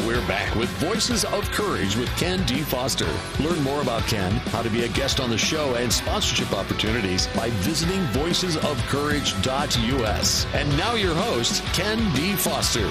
We're back with Voices of Courage with Ken D. Foster. Learn more about Ken, how to be a guest on the show, and sponsorship opportunities by visiting voicesofcourage.us. And now your host, Ken D. Foster.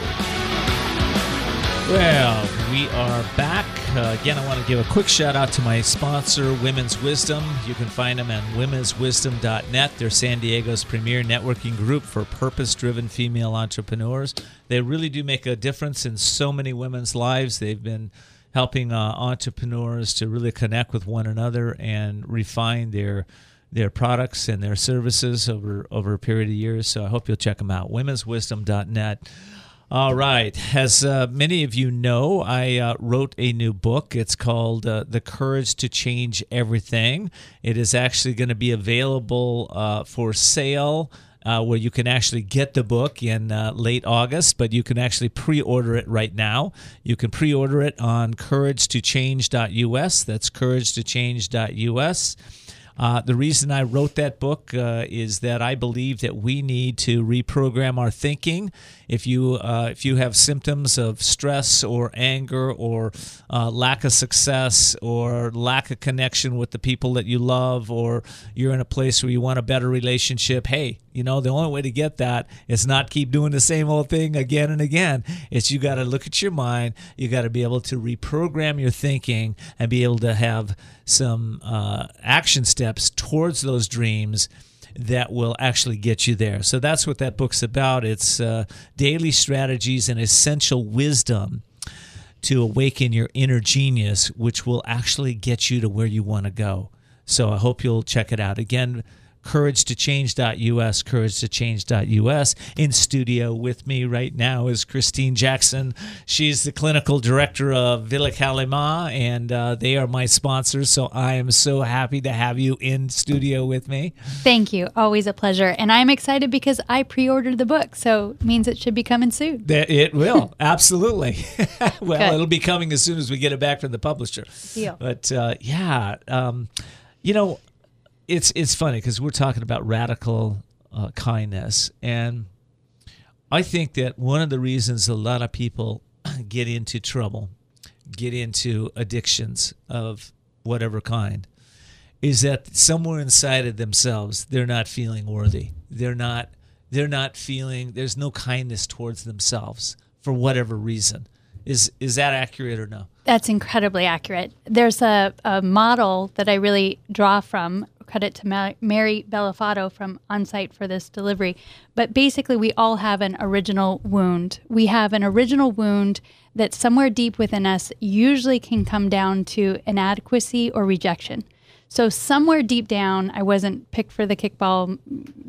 Well, we are back. Uh, again, I want to give a quick shout out to my sponsor, Women's Wisdom. You can find them at womenswisdom.net. They're San Diego's premier networking group for purpose driven female entrepreneurs. They really do make a difference in so many women's lives. They've been helping uh, entrepreneurs to really connect with one another and refine their their products and their services over over a period of years. So I hope you'll check them out. Womenswisdom.net. All right. As uh, many of you know, I uh, wrote a new book. It's called uh, The Courage to Change Everything. It is actually going to be available uh, for sale. Uh, where you can actually get the book in uh, late August, but you can actually pre order it right now. You can pre order it on couragetochange.us. That's couragetochange.us. Uh, the reason I wrote that book uh, is that I believe that we need to reprogram our thinking. If you uh, if you have symptoms of stress or anger or uh, lack of success or lack of connection with the people that you love, or you're in a place where you want a better relationship, hey, you know the only way to get that is not keep doing the same old thing again and again. It's you got to look at your mind. You got to be able to reprogram your thinking and be able to have some uh, action steps towards those dreams that will actually get you there. So that's what that book's about. It's uh, daily strategies and essential wisdom to awaken your inner genius, which will actually get you to where you want to go. So I hope you'll check it out. Again, couragetochange.us, couragetochange.us. In studio with me right now is Christine Jackson. She's the clinical director of Villa Kalima, and uh, they are my sponsors. So I am so happy to have you in studio with me. Thank you. Always a pleasure. And I'm excited because I pre ordered the book, so it means it should be coming soon. It will, absolutely. well, Good. it'll be coming as soon as we get it back from the publisher. Deal. But uh, yeah, um, you know, it's it's funny because we're talking about radical uh, kindness, and I think that one of the reasons a lot of people get into trouble, get into addictions of whatever kind, is that somewhere inside of themselves they're not feeling worthy. They're not. They're not feeling. There's no kindness towards themselves for whatever reason. Is is that accurate or no? That's incredibly accurate. There's a, a model that I really draw from credit to Ma- Mary Bellofatto from Onsite for this delivery. But basically, we all have an original wound. We have an original wound that somewhere deep within us usually can come down to inadequacy or rejection. So, somewhere deep down, I wasn't picked for the kickball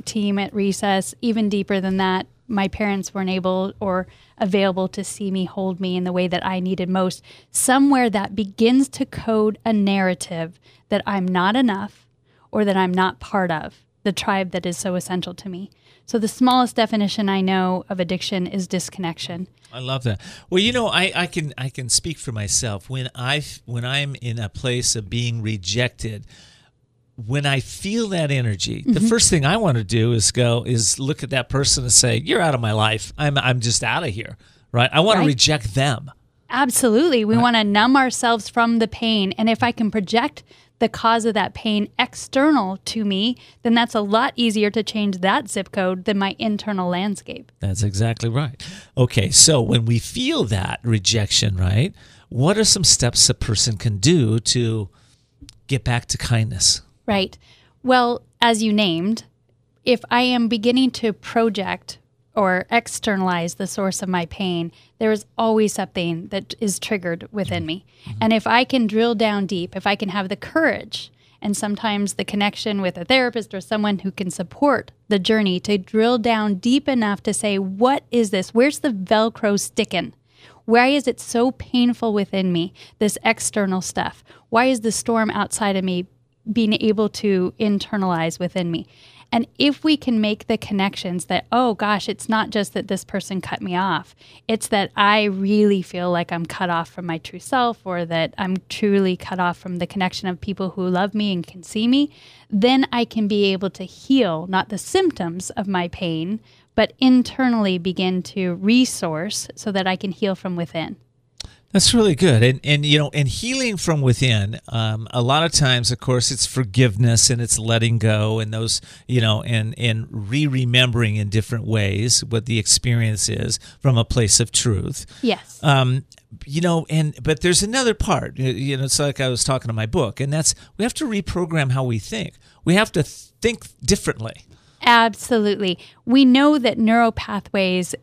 team at recess. Even deeper than that, my parents weren't able or available to see me, hold me in the way that I needed most. Somewhere that begins to code a narrative that I'm not enough, or that I'm not part of the tribe that is so essential to me. So the smallest definition I know of addiction is disconnection. I love that. Well, you know, I, I can I can speak for myself. When I when I'm in a place of being rejected, when I feel that energy, mm-hmm. the first thing I want to do is go is look at that person and say, "You're out of my life. I'm I'm just out of here." Right? I want right. to reject them. Absolutely. We want to numb ourselves from the pain. And if I can project the cause of that pain external to me, then that's a lot easier to change that zip code than my internal landscape. That's exactly right. Okay, so when we feel that rejection, right, what are some steps a person can do to get back to kindness? Right. Well, as you named, if I am beginning to project or externalize the source of my pain, there is always something that is triggered within me. Mm-hmm. And if I can drill down deep, if I can have the courage and sometimes the connection with a therapist or someone who can support the journey to drill down deep enough to say, what is this? Where's the Velcro sticking? Why is it so painful within me, this external stuff? Why is the storm outside of me being able to internalize within me? And if we can make the connections that, oh gosh, it's not just that this person cut me off, it's that I really feel like I'm cut off from my true self or that I'm truly cut off from the connection of people who love me and can see me, then I can be able to heal not the symptoms of my pain, but internally begin to resource so that I can heal from within. That's really good, and and you know, and healing from within. Um, a lot of times, of course, it's forgiveness and it's letting go, and those you know, and and re-remembering in different ways what the experience is from a place of truth. Yes. Um, you know, and but there's another part. You know, it's like I was talking to my book, and that's we have to reprogram how we think. We have to think differently. Absolutely. We know that neural pathways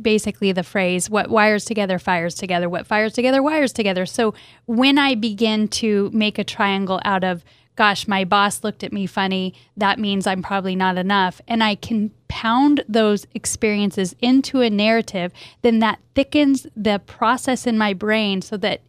basically the phrase what wires together fires together. What fires together wires together. So when i begin to make a triangle out of gosh my boss looked at me funny. That means i'm probably not enough and i can pound those experiences into a narrative then that thickens the process in my brain so that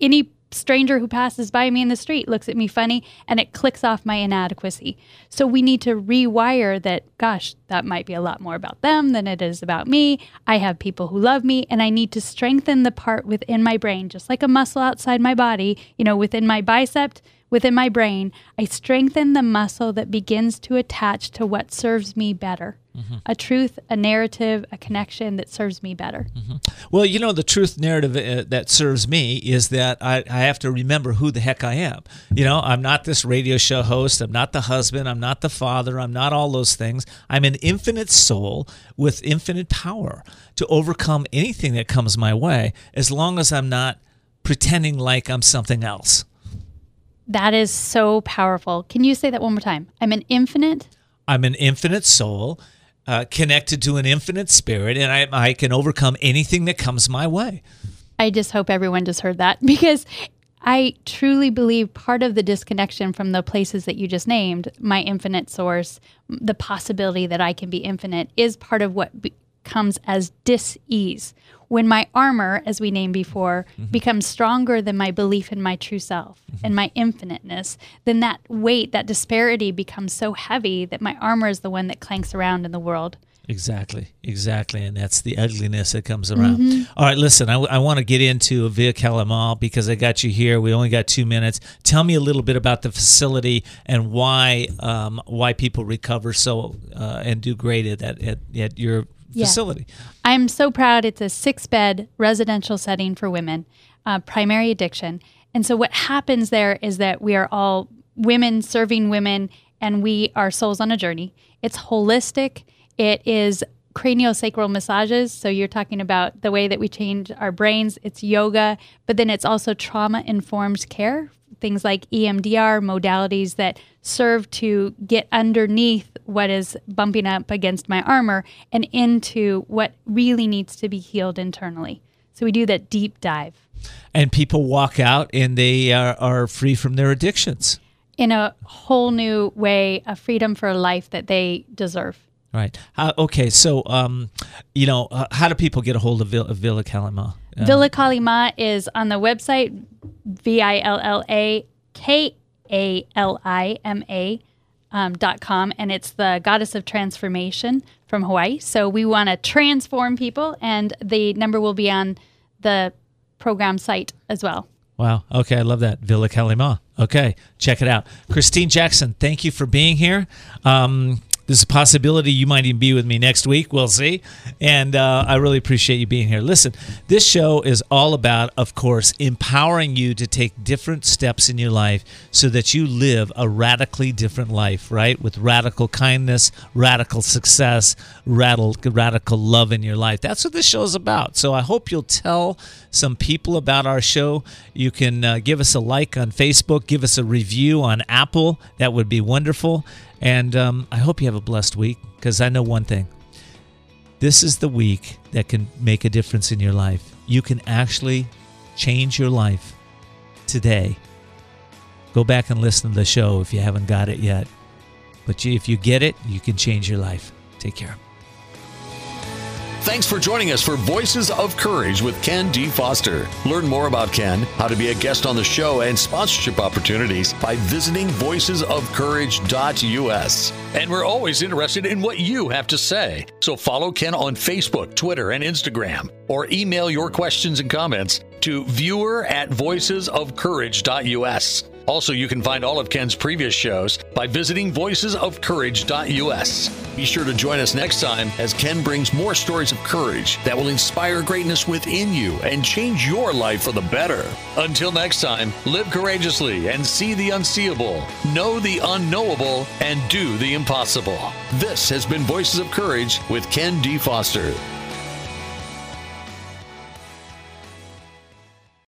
any stranger who passes by me in the street looks at me funny and it clicks off my inadequacy. So we need to rewire that, gosh, that might be a lot more about them than it is about me. I have people who love me and I need to strengthen the part within my brain, just like a muscle outside my body, you know, within my bicep within my brain, I strengthen the muscle that begins to attach to what serves me better. Mm-hmm. A truth, a narrative, a connection that serves me better. Mm-hmm. Well, you know, the truth narrative uh, that serves me is that I, I have to remember who the heck I am. You know, I'm not this radio show host. I'm not the husband. I'm not the father. I'm not all those things. I'm an infinite soul with infinite power to overcome anything that comes my way as long as I'm not pretending like I'm something else. That is so powerful. Can you say that one more time? I'm an infinite. I'm an infinite soul uh, connected to an infinite spirit, and I, I can overcome anything that comes my way. I just hope everyone just heard that because I truly believe part of the disconnection from the places that you just named, my infinite source, the possibility that I can be infinite, is part of what be- comes as dis ease when my armor, as we named before, mm-hmm. becomes stronger than my belief in my true self mm-hmm. and my infiniteness, then that weight, that disparity becomes so heavy that my armor is the one that clanks around in the world. Exactly, exactly. And that's the ugliness that comes around. Mm-hmm. All right, listen, I, I want to get into Villa Kalima because I got you here. We only got two minutes. Tell me a little bit about the facility and why um, why people recover so uh, and do great at, at, at your yeah. facility. I'm so proud. It's a six bed residential setting for women, uh, primary addiction. And so, what happens there is that we are all women serving women, and we are souls on a journey. It's holistic, it is craniosacral massages. So, you're talking about the way that we change our brains, it's yoga, but then it's also trauma informed care things like EMDR modalities that serve to get underneath what is bumping up against my armor and into what really needs to be healed internally. So we do that deep dive. And people walk out and they are, are free from their addictions. In a whole new way, a freedom for a life that they deserve. Right. Uh, okay. So, um, you know, uh, how do people get a hold of, Villa, Villa Kalima? Uh, Villa Kalima is on the website, V I L L A K A L I M A um, dot com, and it's the goddess of transformation from Hawaii. So we want to transform people, and the number will be on the program site as well. Wow. Okay, I love that. Villa Kalima. Okay, check it out. Christine Jackson, thank you for being here. Um, There's a possibility you might even be with me next week. We'll see. And uh, I really appreciate you being here. Listen, this show is all about, of course, empowering you to take different steps in your life so that you live a radically different life, right? With radical kindness, radical success, radical, radical love in your life. That's what this show is about. So I hope you'll tell some people about our show. You can uh, give us a like on Facebook, give us a review on Apple. That would be wonderful. And um, I hope you have a blessed week because I know one thing. This is the week that can make a difference in your life. You can actually change your life today. Go back and listen to the show if you haven't got it yet. But if you get it, you can change your life. Take care. Thanks for joining us for Voices of Courage with Ken D. Foster. Learn more about Ken, how to be a guest on the show, and sponsorship opportunities by visiting voicesofcourage.us. And we're always interested in what you have to say. So follow Ken on Facebook, Twitter, and Instagram, or email your questions and comments to viewer at voicesofcourage.us. Also, you can find all of Ken's previous shows by visiting voicesofcourage.us. Be sure to join us next time as Ken brings more stories of courage that will inspire greatness within you and change your life for the better. Until next time, live courageously and see the unseeable, know the unknowable, and do the impossible. This has been Voices of Courage with Ken D. Foster.